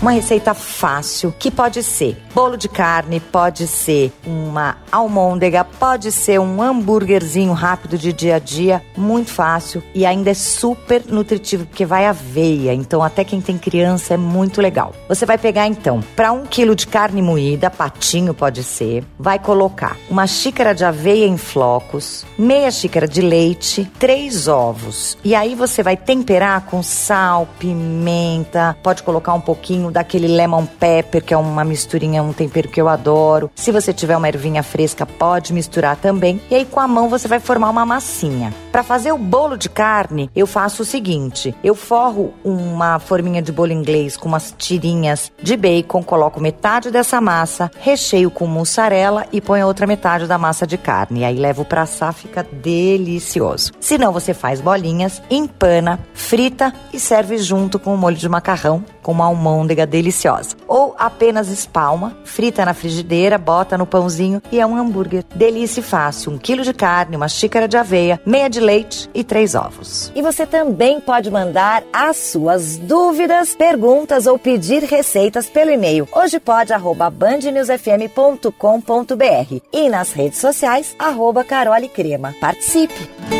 Uma receita fácil que pode ser bolo de carne, pode ser uma almôndega, pode ser um hambúrguerzinho rápido de dia a dia, muito fácil e ainda é super nutritivo porque vai aveia. Então até quem tem criança é muito legal. Você vai pegar então para um quilo de carne moída, patinho pode ser, vai colocar uma xícara de aveia em flocos, meia xícara de leite, três ovos e aí você vai temperar com sal, pimenta, pode colocar um pouquinho daquele lemon pepper, que é uma misturinha, um tempero que eu adoro. Se você tiver uma ervinha fresca, pode misturar também. E aí com a mão você vai formar uma massinha. Para fazer o bolo de carne, eu faço o seguinte: eu forro uma forminha de bolo inglês com umas tirinhas de bacon, coloco metade dessa massa, recheio com mussarela e ponho a outra metade da massa de carne. E aí levo para assar, fica delicioso. Se não, você faz bolinhas, empana, frita e serve junto com o molho de macarrão com uma almôndega deliciosa. Ou apenas espalma, frita na frigideira, bota no pãozinho e é um hambúrguer. Delícia fácil. Um quilo de carne, uma xícara de aveia, meia de leite e três ovos. E você também pode mandar as suas dúvidas, perguntas ou pedir receitas pelo e-mail hojepod.bandnewsfm.com.br e nas redes sociais, arroba Carole Crema. Participe!